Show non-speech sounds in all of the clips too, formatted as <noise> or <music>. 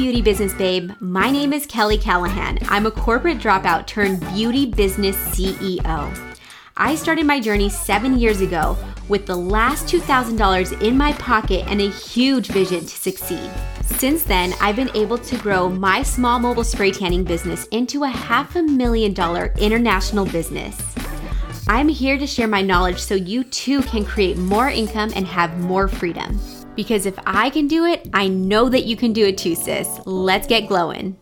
beauty business babe. My name is Kelly Callaghan. I'm a corporate dropout turned beauty business CEO. I started my journey seven years ago with the last $2,000 in my pocket and a huge vision to succeed. Since then, I've been able to grow my small mobile spray tanning business into a half a million dollar international business. I'm here to share my knowledge so you too can create more income and have more freedom. Because if I can do it, I know that you can do it too, sis. Let's get glowing.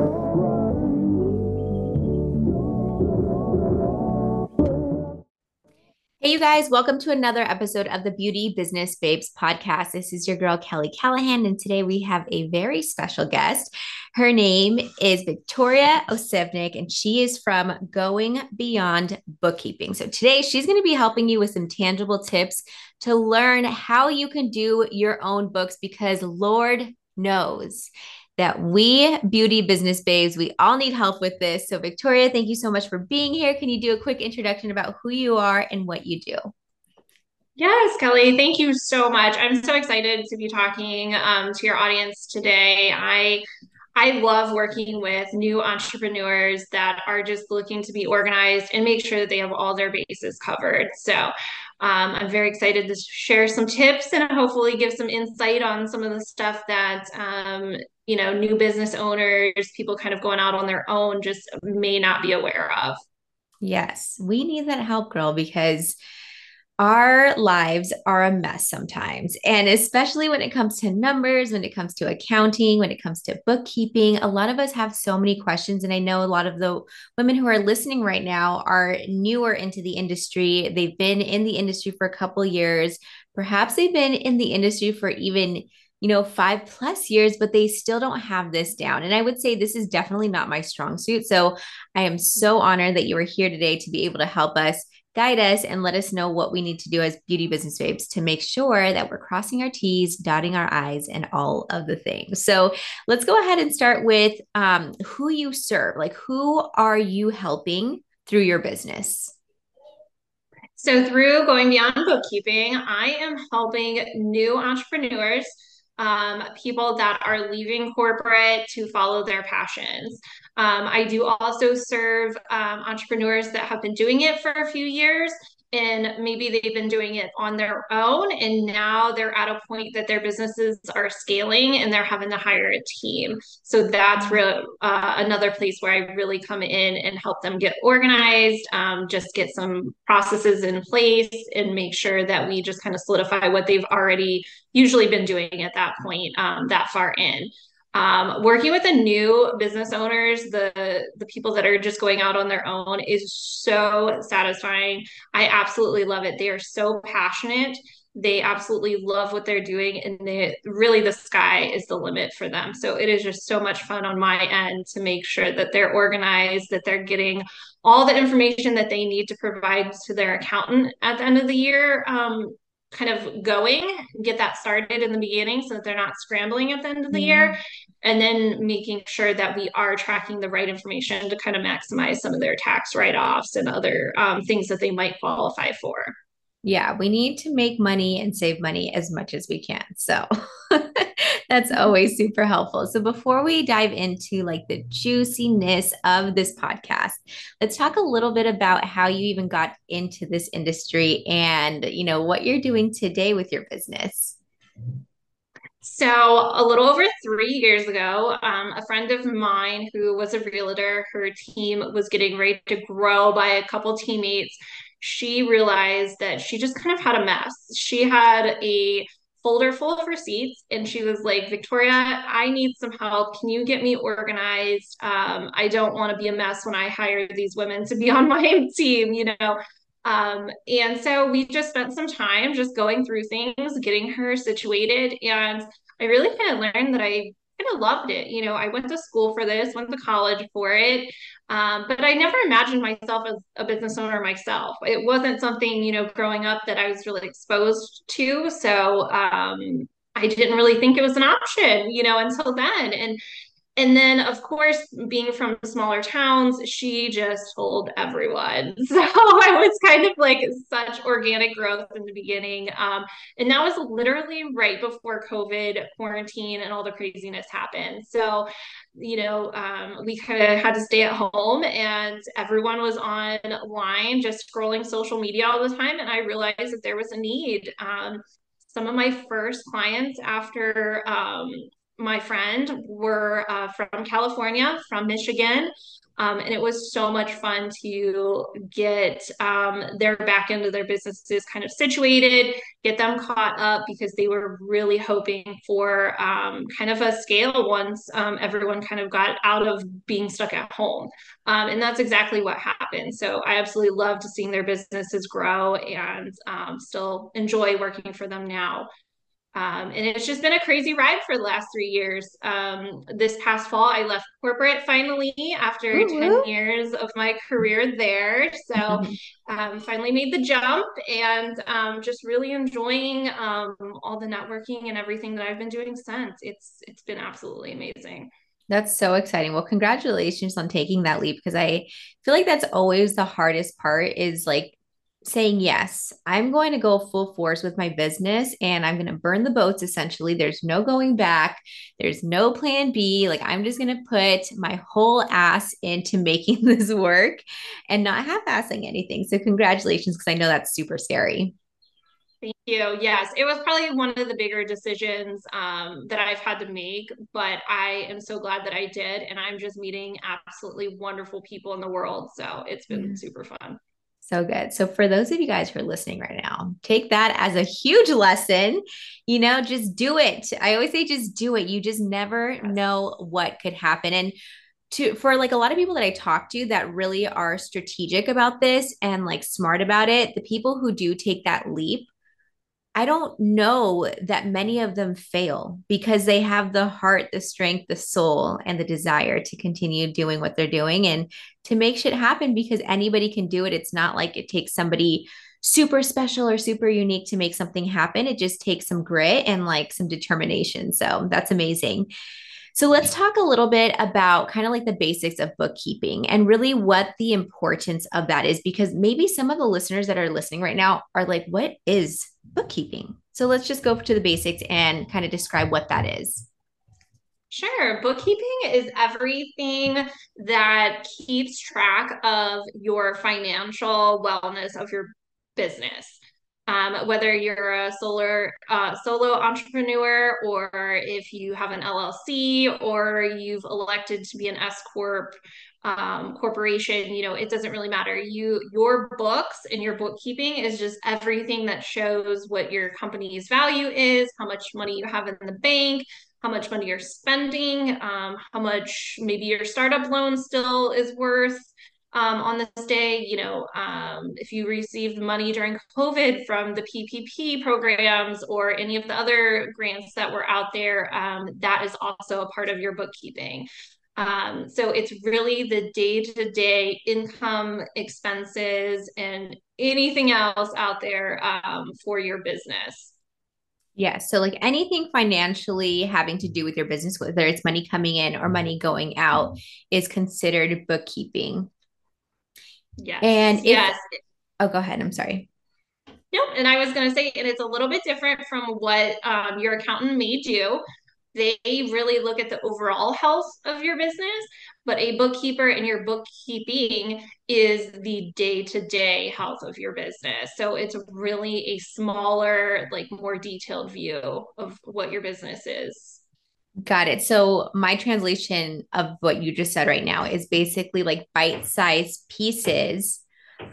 Hey, you guys, welcome to another episode of the Beauty Business Babes podcast. This is your girl, Kelly Callaghan, and today we have a very special guest. Her name is Victoria Osivnik, and she is from Going Beyond Bookkeeping. So today she's going to be helping you with some tangible tips to learn how you can do your own books because Lord knows that we beauty business babes, we all need help with this. So, Victoria, thank you so much for being here. Can you do a quick introduction about who you are and what you do? Yes, Kelly, thank you so much. I'm so excited to be talking um, to your audience today. I I love working with new entrepreneurs that are just looking to be organized and make sure that they have all their bases covered. So um, I'm very excited to share some tips and hopefully give some insight on some of the stuff that um, you know, new business owners, people kind of going out on their own just may not be aware of. Yes, we need that help, girl, because our lives are a mess sometimes. And especially when it comes to numbers, when it comes to accounting, when it comes to bookkeeping, a lot of us have so many questions. And I know a lot of the women who are listening right now are newer into the industry. They've been in the industry for a couple years. Perhaps they've been in the industry for even you know, five plus years, but they still don't have this down. And I would say this is definitely not my strong suit. So I am so honored that you are here today to be able to help us guide us and let us know what we need to do as beauty business babes to make sure that we're crossing our T's, dotting our I's, and all of the things. So let's go ahead and start with um, who you serve. Like, who are you helping through your business? So, through going beyond bookkeeping, I am helping new entrepreneurs um, people that are leaving corporate to follow their passions. Um, I do also serve um, entrepreneurs that have been doing it for a few years and maybe they've been doing it on their own and now they're at a point that their businesses are scaling and they're having to hire a team so that's mm-hmm. real uh, another place where i really come in and help them get organized um, just get some processes in place and make sure that we just kind of solidify what they've already usually been doing at that point um, that far in um, working with the new business owners the the people that are just going out on their own is so satisfying. I absolutely love it. They are so passionate. They absolutely love what they're doing and they really the sky is the limit for them. So it is just so much fun on my end to make sure that they're organized that they're getting all the information that they need to provide to their accountant at the end of the year. Um, kind of going, get that started in the beginning so that they're not scrambling at the end of the mm-hmm. year. And then making sure that we are tracking the right information to kind of maximize some of their tax write offs and other um, things that they might qualify for. Yeah, we need to make money and save money as much as we can. So <laughs> that's always super helpful. So before we dive into like the juiciness of this podcast, let's talk a little bit about how you even got into this industry and, you know, what you're doing today with your business. So, a little over three years ago, um, a friend of mine who was a realtor, her team was getting ready to grow by a couple teammates she realized that she just kind of had a mess. She had a folder full of receipts and she was like, Victoria, I need some help. Can you get me organized? Um, I don't want to be a mess when I hire these women to be on my <laughs> team, you know? Um, and so we just spent some time just going through things, getting her situated. And I really kind of learned that I kind of loved it. You know, I went to school for this, went to college for it. Um, but I never imagined myself as a business owner myself. It wasn't something, you know, growing up that I was really exposed to. So um, I didn't really think it was an option, you know, until then. And and then, of course, being from smaller towns, she just told everyone. <laughs> So I was kind of like such organic growth in the beginning. Um, and that was literally right before COVID quarantine and all the craziness happened. So, you know, um, we kind of had to stay at home and everyone was online just scrolling social media all the time. And I realized that there was a need. Um, some of my first clients after um, my friend were uh, from California, from Michigan. Um, and it was so much fun to get um, their back end of their businesses kind of situated, get them caught up because they were really hoping for um, kind of a scale once um, everyone kind of got out of being stuck at home. Um, and that's exactly what happened. So I absolutely loved seeing their businesses grow and um, still enjoy working for them now. Um, and it's just been a crazy ride for the last three years. Um, this past fall, I left corporate finally after Ooh. 10 years of my career there. So, <laughs> um, finally made the jump and um, just really enjoying um, all the networking and everything that I've been doing since. It's it's been absolutely amazing. That's so exciting. Well, congratulations on taking that leap because I feel like that's always the hardest part is like saying yes i'm going to go full force with my business and i'm going to burn the boats essentially there's no going back there's no plan b like i'm just going to put my whole ass into <laughs> making this work and not half-assing anything so congratulations because i know that's super scary Thank you. Yes, it was probably one of the bigger decisions um, that I've had to make, but I am so glad that I did. And I'm just meeting absolutely wonderful people in the world. So it's been mm. super fun. So good. So, for those of you guys who are listening right now, take that as a huge lesson. You know, just do it. I always say, just do it. You just never know what could happen. And to for like a lot of people that I talk to that really are strategic about this and like smart about it, the people who do take that leap I don't know that many of them fail because they have the heart, the strength, the soul, and the desire to continue doing what they're doing and to make shit happen because anybody can do it. It's not like it takes somebody super special or super unique to make something happen. It just takes some grit and like some determination. So that's amazing. So let's talk a little bit about kind of like the basics of bookkeeping and really what the importance of that is, because maybe some of the listeners that are listening right now are like, what is bookkeeping? So let's just go to the basics and kind of describe what that is. Sure. Bookkeeping is everything that keeps track of your financial wellness of your business um, whether you're a solar uh, solo entrepreneur or if you have an LLC or you've elected to be an S corp um, corporation, you know, it doesn't really matter. You your books and your bookkeeping is just everything that shows what your company's value is, how much money you have in the bank, how much money you're spending, um, how much maybe your startup loan still is worth um, on this day, you know, um, if you received money during COVID from the PPP programs or any of the other grants that were out there, um, that is also a part of your bookkeeping. Um, so it's really the day to day income, expenses, and anything else out there um, for your business. Yeah. So, like anything financially having to do with your business, whether it's money coming in or money going out, is considered bookkeeping. Yes. And if, yes. Oh, go ahead. I'm sorry. No, and I was going to say, and it's a little bit different from what um, your accountant may do. They really look at the overall health of your business, but a bookkeeper and your bookkeeping is the day to day health of your business. So it's really a smaller, like more detailed view of what your business is. Got it. So my translation of what you just said right now is basically like bite-sized pieces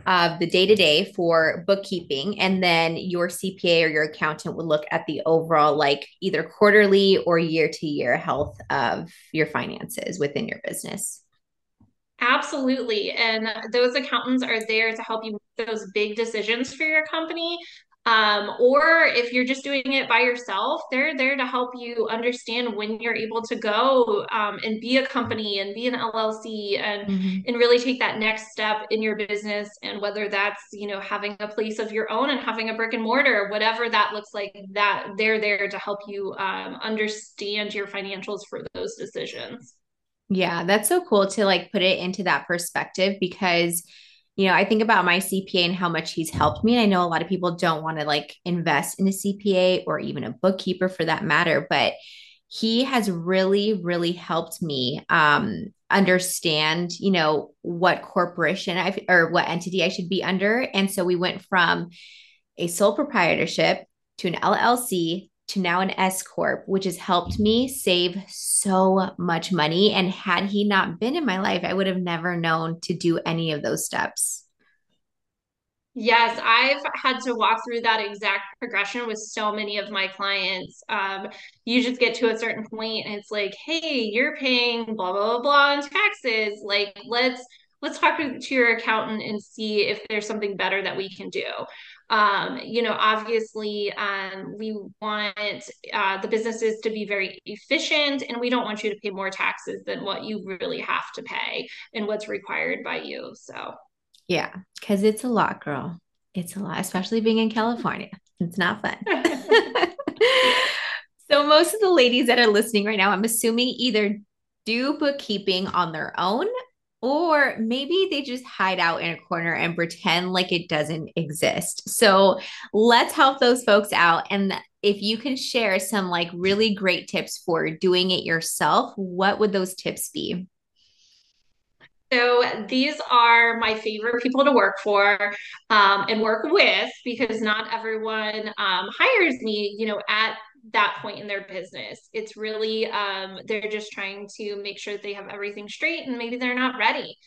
of the day-to-day for bookkeeping and then your CPA or your accountant would look at the overall like either quarterly or year-to-year health of your finances within your business. Absolutely. And those accountants are there to help you make those big decisions for your company. Um, or if you're just doing it by yourself, they're there to help you understand when you're able to go um, and be a company and be an LLC and mm-hmm. and really take that next step in your business. And whether that's you know having a place of your own and having a brick and mortar, whatever that looks like, that they're there to help you um, understand your financials for those decisions. Yeah, that's so cool to like put it into that perspective because, you know, I think about my CPA and how much he's helped me. And I know a lot of people don't want to like invest in a CPA or even a bookkeeper for that matter, but he has really, really helped me um, understand, you know, what corporation I or what entity I should be under. And so we went from a sole proprietorship to an LLC to now an S Corp, which has helped me save so much money. And had he not been in my life, I would have never known to do any of those steps. Yes, I've had to walk through that exact progression with so many of my clients. Um, you just get to a certain point and it's like, hey, you're paying blah blah blah, blah in taxes. Like, let's let's talk to your accountant and see if there's something better that we can do. Um, you know, obviously, um, we want uh, the businesses to be very efficient, and we don't want you to pay more taxes than what you really have to pay and what's required by you. So. Yeah, because it's a lot, girl. It's a lot, especially being in California. It's not fun. <laughs> so, most of the ladies that are listening right now, I'm assuming either do bookkeeping on their own or maybe they just hide out in a corner and pretend like it doesn't exist. So, let's help those folks out. And if you can share some like really great tips for doing it yourself, what would those tips be? So these are my favorite people to work for um, and work with because not everyone um, hires me, you know, at that point in their business. It's really um, they're just trying to make sure they have everything straight and maybe they're not ready.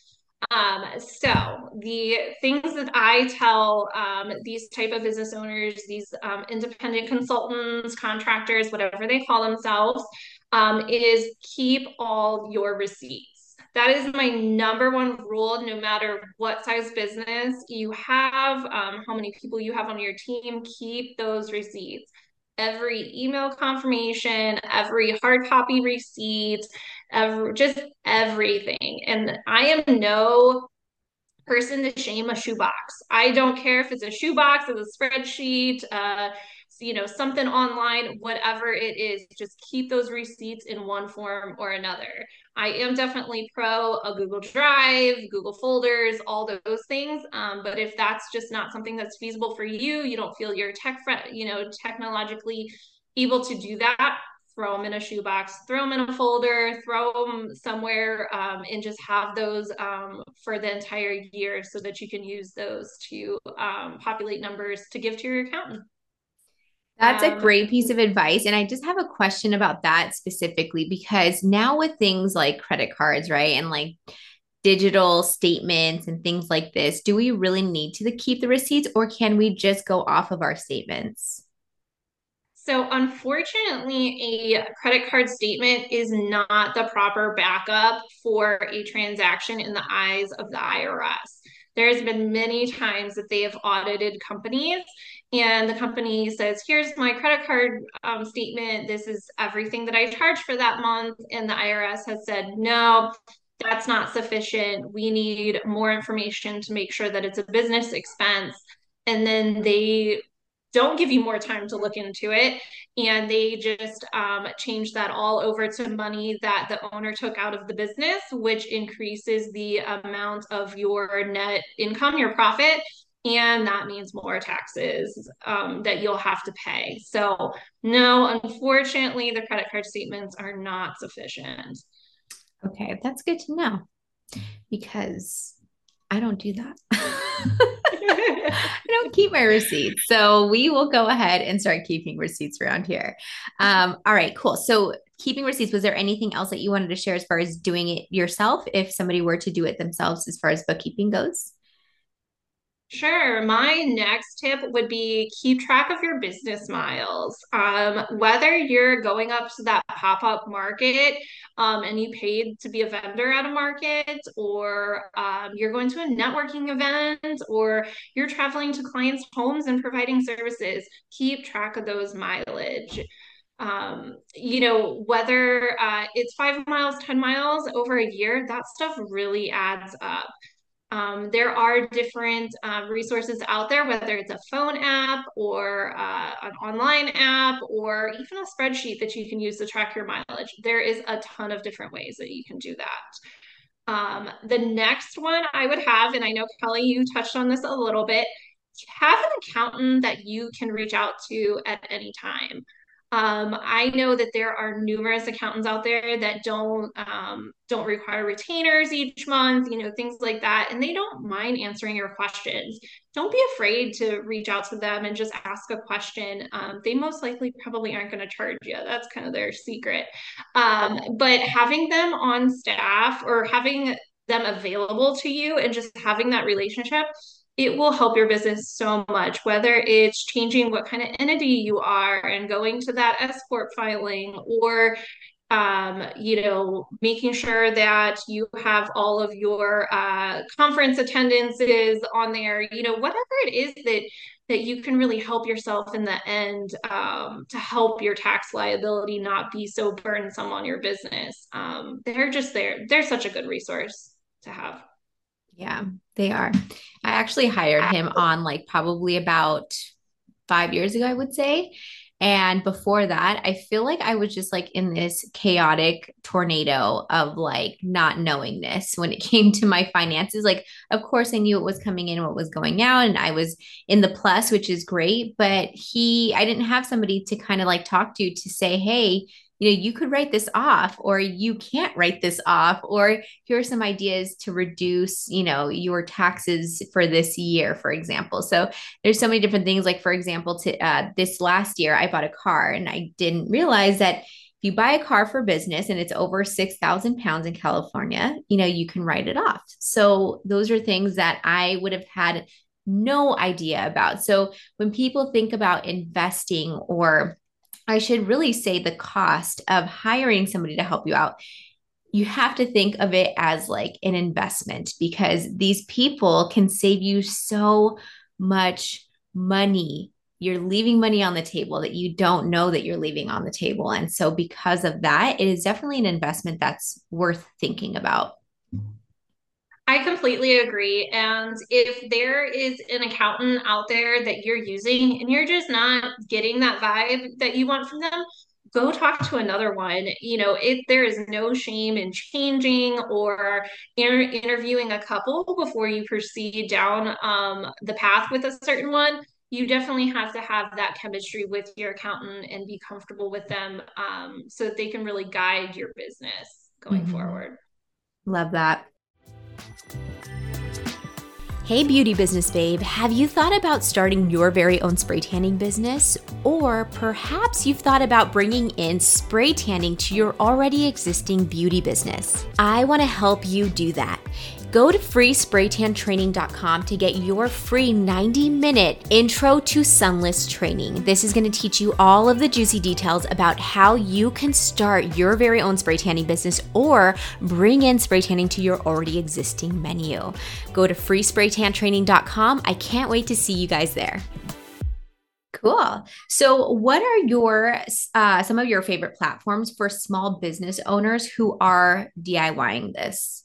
Um, so the things that I tell um, these type of business owners, these um, independent consultants, contractors, whatever they call themselves, um, is keep all your receipts that is my number one rule no matter what size business you have um, how many people you have on your team keep those receipts every email confirmation every hard copy receipt every, just everything. And i am no person to shame a shoebox. I don't care if it's a shoebox it's a spreadsheet uh, you know something online whatever it is just keep those receipts in one form or another i am definitely pro a google drive google folders all those things um, but if that's just not something that's feasible for you you don't feel you're tech you know technologically able to do that throw them in a shoebox, throw them in a folder, throw them somewhere, um, and just have those um, for the entire year so that you can use those to um, populate numbers to give to your accountant. That's a um, great piece of advice. And I just have a question about that specifically because now with things like credit cards, right? And like digital statements and things like this, do we really need to keep the receipts or can we just go off of our statements? So, unfortunately, a credit card statement is not the proper backup for a transaction in the eyes of the IRS. There's been many times that they have audited companies and the company says, here's my credit card um, statement. This is everything that I charged for that month. And the IRS has said, no, that's not sufficient. We need more information to make sure that it's a business expense. And then they don't give you more time to look into it. And they just um, change that all over to money that the owner took out of the business, which increases the amount of your net income, your profit. And that means more taxes um, that you'll have to pay. So, no, unfortunately, the credit card statements are not sufficient. Okay, that's good to know because I don't do that. <laughs> I don't keep my receipts. So we will go ahead and start keeping receipts around here. Um, all right, cool. So keeping receipts, was there anything else that you wanted to share as far as doing it yourself if somebody were to do it themselves as far as bookkeeping goes? Sure. My next tip would be keep track of your business miles. Um, whether you're going up to that pop up market um, and you paid to be a vendor at a market, or um, you're going to a networking event, or you're traveling to clients' homes and providing services, keep track of those mileage. Um, you know, whether uh, it's five miles, 10 miles over a year, that stuff really adds up Um, there are different um, resources out there, whether it's a phone app or uh, an online app or even a spreadsheet that you can use to track your mileage. There is a ton of different ways that you can do that. Um, the next one I would have, and I know Kelly, you touched on this a little bit, have an accountant that you can reach out to at any time. Um, I know that there are numerous accountants out there that don't um, don't require retainers each month, you know, things like that, and they don't mind answering your questions. Don't be afraid to reach out to them and just ask a question. Um, they most likely probably aren't going to charge you. That's kind of their secret. Um, but having them on staff or having them available to you and just having that relationship it will help your business so much, whether it's changing what kind of entity you are and going to that S Corp filing or um, you know, making sure that you have all of your uh, conference attendances on there, you know, whatever it is that that you can really help yourself in the end um, to help your tax liability not be so burdensome on your business. Um, they're just there. They're such a good resource to have. Yeah, they are. I actually hired him on like probably about five years ago, I would say. And before that, I feel like I was just like in this chaotic tornado of like not knowing this when it <laughs> came to my finances. Like, of course, I knew what was coming in, what was going out, and I was in the plus, which is great. But he, I didn't have somebody to kind of like talk to to say, hey, you know, you could write this off or you can't write this off, or here are some ideas to reduce, you know, your taxes for this year, for example. So there's so many different things. Like, for example, to uh, this last year, I bought a car and I didn't realize that if you buy a car for business and it's over 6,000 pounds in California, you know, you can write it off. So those are things that I would have had no idea about. So when people think about investing or I should really say the cost of hiring somebody to help you out. You have to think of it as like an investment because these people can save you so much money. You're leaving money on the table that you don't know that you're leaving on the table. And so, because of that, it is definitely an investment that's worth thinking about. I completely agree. And if there is an accountant out there that you're using and you're just not getting that vibe that you want from them, go talk to another one. You know, if there is no shame in changing or inter- interviewing a couple before you proceed down um, the path with a certain one. You definitely have to have that chemistry with your accountant and be comfortable with them um, so that they can really guide your business going mm-hmm. forward. Love that. Hey, beauty business babe, have you thought about starting your very own spray tanning business? Or perhaps you've thought about bringing in spray tanning to your already existing beauty business. I want to help you do that. Go to freespraytantraining.com to get your free 90 minute intro to sunless training. This is going to teach you all of the juicy details about how you can start your very own spray tanning business or bring in spray tanning to your already existing menu. Go to freespraytantraining.com. I can't wait to see you guys there. Cool. So, what are your uh, some of your favorite platforms for small business owners who are DIYing this?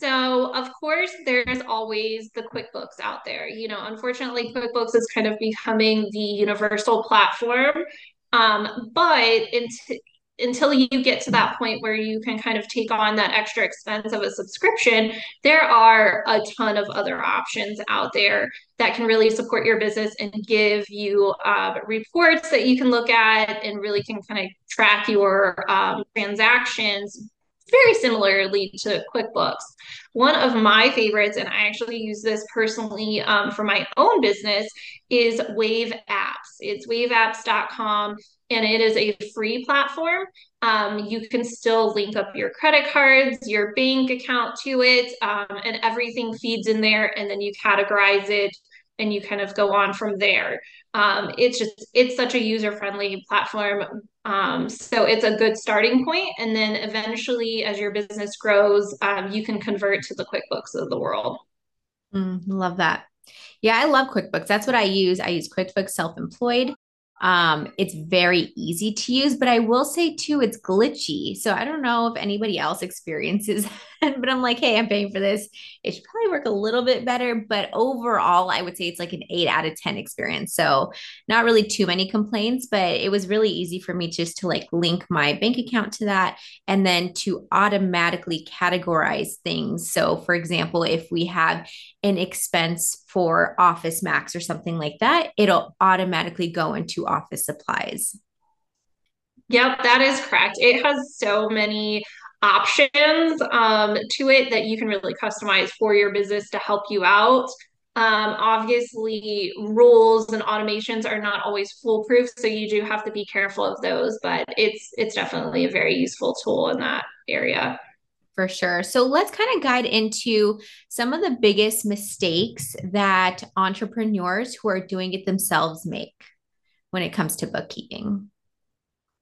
So, of course, there's always the QuickBooks out there. You know, unfortunately, QuickBooks is kind of becoming the universal platform. Um, but until until you get to that point where you can kind of take on that extra expense of a subscription, there are a ton of other options out there that can really support your business and give you uh, reports that you can look at and really can kind of track your um, transactions very similarly to QuickBooks. One of my favorites, and I actually use this personally um, for my own business, is Wave Apps. It's waveapps.com and it is a free platform. Um, you can still link up your credit cards, your bank account to it, um, and everything feeds in there, and then you categorize it and you kind of go on from there. Um, it's just it's such a user friendly platform um, so it's a good starting point and then eventually as your business grows um, you can convert to the quickbooks of the world. Mm, love that. Yeah i love quickbooks. That's what i use. I use quickbooks self-employed Um, it's very easy to use, but I will say too, it's glitchy. So I don't know if anybody else experiences <laughs> but I'm like, hey, I'm paying for this. It should probably work a little bit better. But overall, I would say it's like an eight out of 10 experience. So not really too many complaints, but it was really easy for me just to like link my bank account to that and then to automatically categorize things. So for example, if we have an expense for Office Max or something like that, it'll automatically go into office supplies. Yep, that is correct. It has so many options um, to it that you can really customize for your business to help you out. Um, obviously, rules and automations are not always foolproof, so you do have to be careful of those. But it's it's definitely a very useful tool in that area. For sure. So let's kind of guide into some of the biggest mistakes that entrepreneurs who are doing it themselves make when it comes to bookkeeping.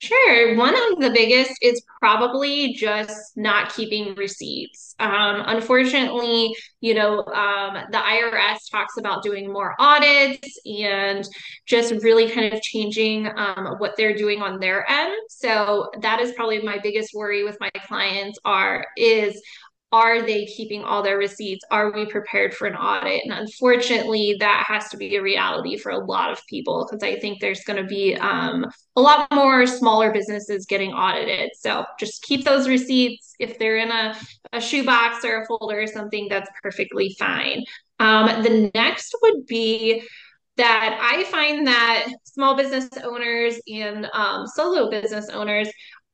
Sure. One of the biggest is probably just not keeping receipts. Um, unfortunately, you know, um, the IRS talks about doing more audits and just really kind of changing um, what they're doing on their end. So that is probably my biggest worry with my clients are is are they keeping all their receipts? Are we prepared for an audit? And unfortunately, that has to be a reality for a lot of people because I think there's going to be um, a lot more smaller businesses getting audited. So just keep those receipts. If they're in a, a shoebox or a folder or something, that's perfectly fine. Um, the next would be that I find that small business owners and um, solo business owners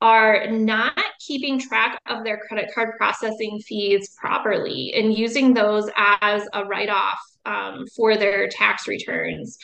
are not keeping track of their credit card processing fees properly and using those as a write off um, for their tax returns.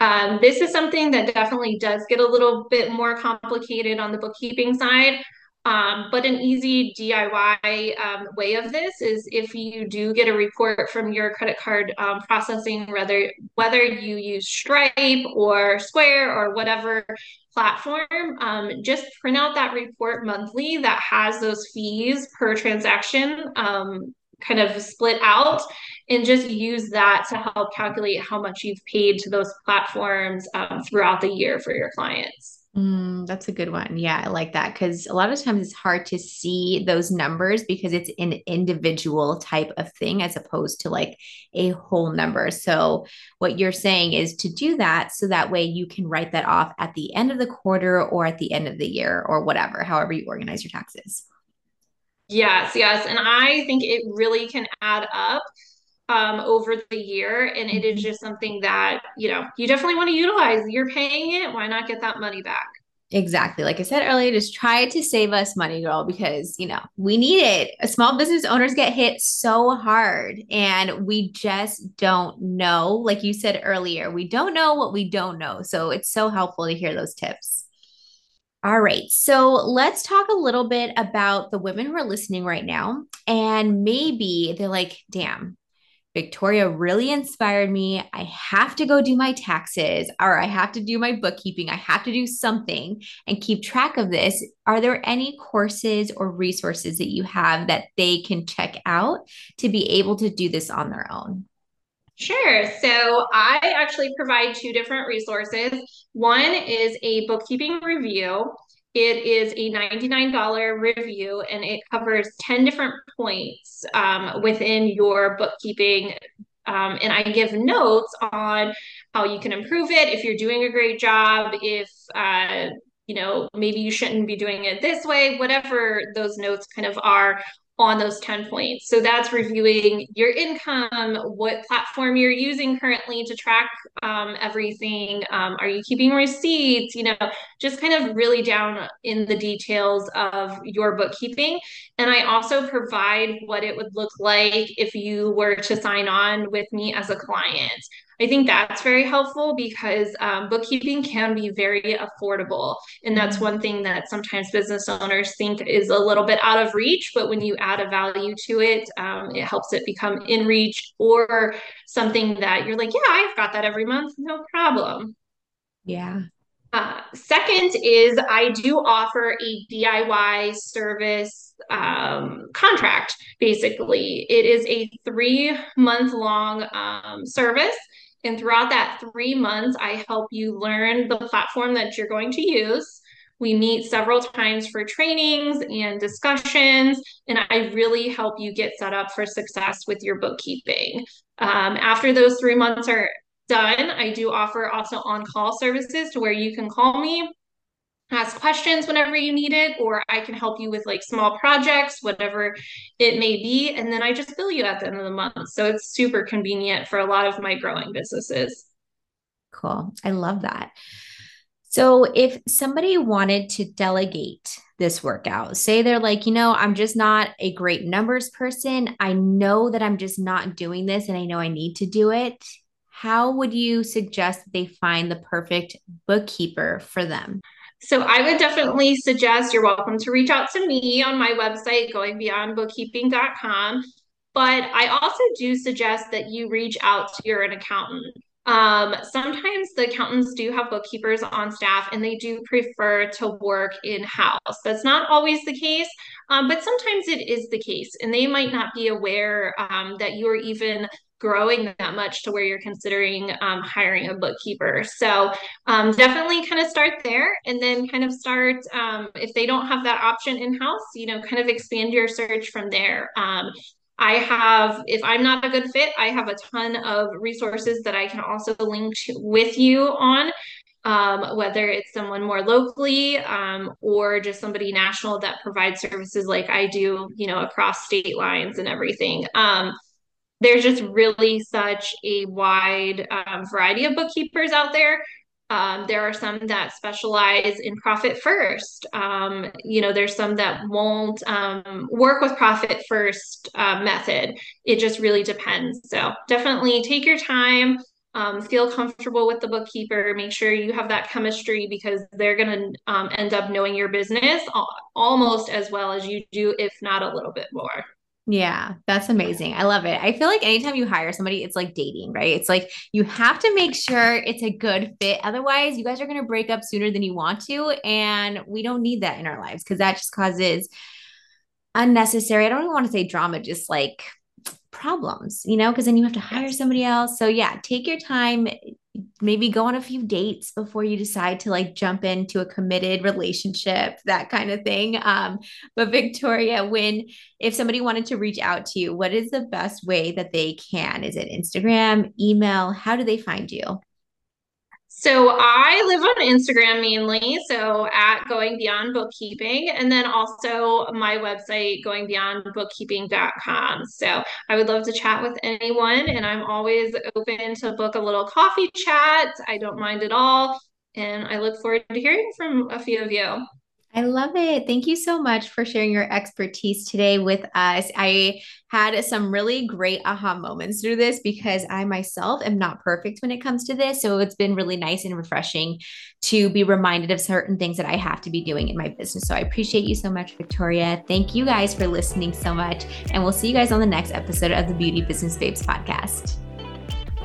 Um, this is something that definitely does get a little bit more complicated on the bookkeeping side. Um, but an easy DIY um, way of this is if you do get a report from your credit card um, processing, whether whether you use Stripe or Square or whatever platform, um, just print out that report monthly that has those fees per transaction um, kind of split out and just use that to help calculate how much you've paid to those platforms um, throughout the year for your clients. Mm, that's a good one. Yeah, I like that because a lot of times it's hard to see those numbers because it's an individual type of thing as opposed to like a whole number. So, what you're saying is to do that so that way you can write that off at the end of the quarter or at the end of the year or whatever, however you organize your taxes. Yes, yes. And I think it really can add up um, over the year. And it is mm-hmm. just something that, you know, you definitely want to utilize. You're paying it. Why not get that money back? Exactly. Like I said earlier, just try to save us money, girl, because, you know, we need it. Small business owners get hit so hard and we just don't know. Like you said earlier, we don't know what we don't know. So it's so helpful to hear those tips. All right. So let's talk a little bit about the women who are listening right now. And maybe they're like, damn, Victoria really inspired me. I have to go do my taxes or I have to do my bookkeeping. I have to do something and keep track of this. Are there any courses or resources that you have that they can check out to be able to do this on their own? Sure. So I actually provide two different resources. One is a bookkeeping review. It is a $99 review and it covers 10 different points um, within your bookkeeping. Um, and I give notes on how you can improve it, if you're doing a great job, if, uh, you know, maybe you shouldn't be doing it this way, whatever those notes kind of are on those 10 points. So that's reviewing your income, what platform you're using currently to track um, everything. Um, are you keeping receipts? You know, just kind of really down in the details of your bookkeeping. And I also provide what it would look like if you were to sign on with me as a client. I think that's very helpful because um, bookkeeping can be very affordable. And that's one thing that sometimes business owners think is a little bit out of reach. But when you add a value to it, um, it helps it become in reach or something that you're like, yeah, I've got that every month, no problem. Yeah. Uh, second is I do offer a DIY service um, contract. Basically, it is a three month long um, service And throughout that three months, I help you learn the platform that you're going to use. We meet several times for trainings and discussions, and I really help you get set up for success with your bookkeeping. Um, after those three months are done, I do offer also on call services to where you can call me ask questions whenever you need it, or I can help you with like small projects, whatever it may be. And then I just bill you at the end of the month. So it's super convenient for a lot of my growing businesses. Cool. I love that. So if somebody wanted to delegate this workout, say they're like, you know, I'm just not a great numbers person. I know that I'm just not doing this and I know I need to do it. How would you suggest they find the perfect bookkeeper for them? So I would definitely suggest you're welcome to reach out to me on my website, goingbeyondbookkeeping.com. But I also do suggest that you reach out to your an accountant. Um, sometimes the accountants do have bookkeepers on staff and they do prefer to work in house. That's not always the case, um, but sometimes it is the case. And they might not be aware um, that you're even growing that much to where you're considering um, hiring a bookkeeper. So um, definitely kind of start there and then kind of start, um, if they don't have that option in house, you know, kind of expand your search from there. Um, I have, if I'm not a good fit, I have a ton of resources that I can also link with you on. Um, whether it's someone more locally um, or just somebody national that provides services like I do, you know, across state lines and everything. Um, there's just really such a wide um, variety of bookkeepers out there. Um, there are some that specialize in profit first. Um, you know, there's some that won't um, work with profit first uh, method. It just really depends. So definitely take your time. Um, feel comfortable with the bookkeeper. Make sure you have that chemistry because they're going to um, end up knowing your business almost as well as you do, if not a little bit more. Yeah, that's amazing. I love it. I feel like anytime you hire somebody, it's like dating, right? It's like you have to make sure it's a good fit. Otherwise, you guys are going to break up sooner than you want to. And we don't need that in our lives because that just causes unnecessary, I don't even want to say drama, just like problems, you know, because then you have to hire somebody else. So, yeah, take your time, maybe go on a few dates before you decide to like jump into a committed relationship that kind of thing. Um but victoria when if somebody wanted to reach out to you what is the best way that they can? Is it instagram email? How do they find you so I live on Instagram mainly, so at Going Beyond Bookkeeping, and then also my website, goingbeyondbookkeeping.com. So I would love to chat with anyone, and I'm always open to book a little coffee chat. I don't mind at all. And I look forward to hearing from a few of you. I love it. Thank you so much for sharing your expertise today with us. I had some really great aha moments through this because I myself am not perfect when it comes to this. So it's been really nice and refreshing to be reminded of certain things that I have to be doing in my business. So I appreciate you so much, Victoria. Thank you guys for listening so much. And we'll see you guys on the next episode of the Beauty Business Babes podcast.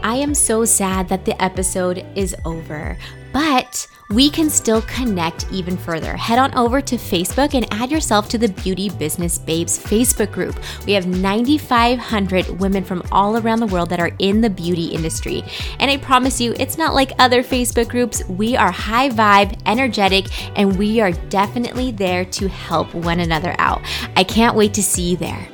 I am so sad that the episode is over, but we can still connect even further. Head on over to Facebook and add yourself to the Beauty Business Babes Facebook group. We have 9,500 women from all around the world that are in the beauty industry. And I promise you, it's not like other Facebook groups. We are high vibe, energetic, and we are definitely there to help one another out. I can't wait to see you there.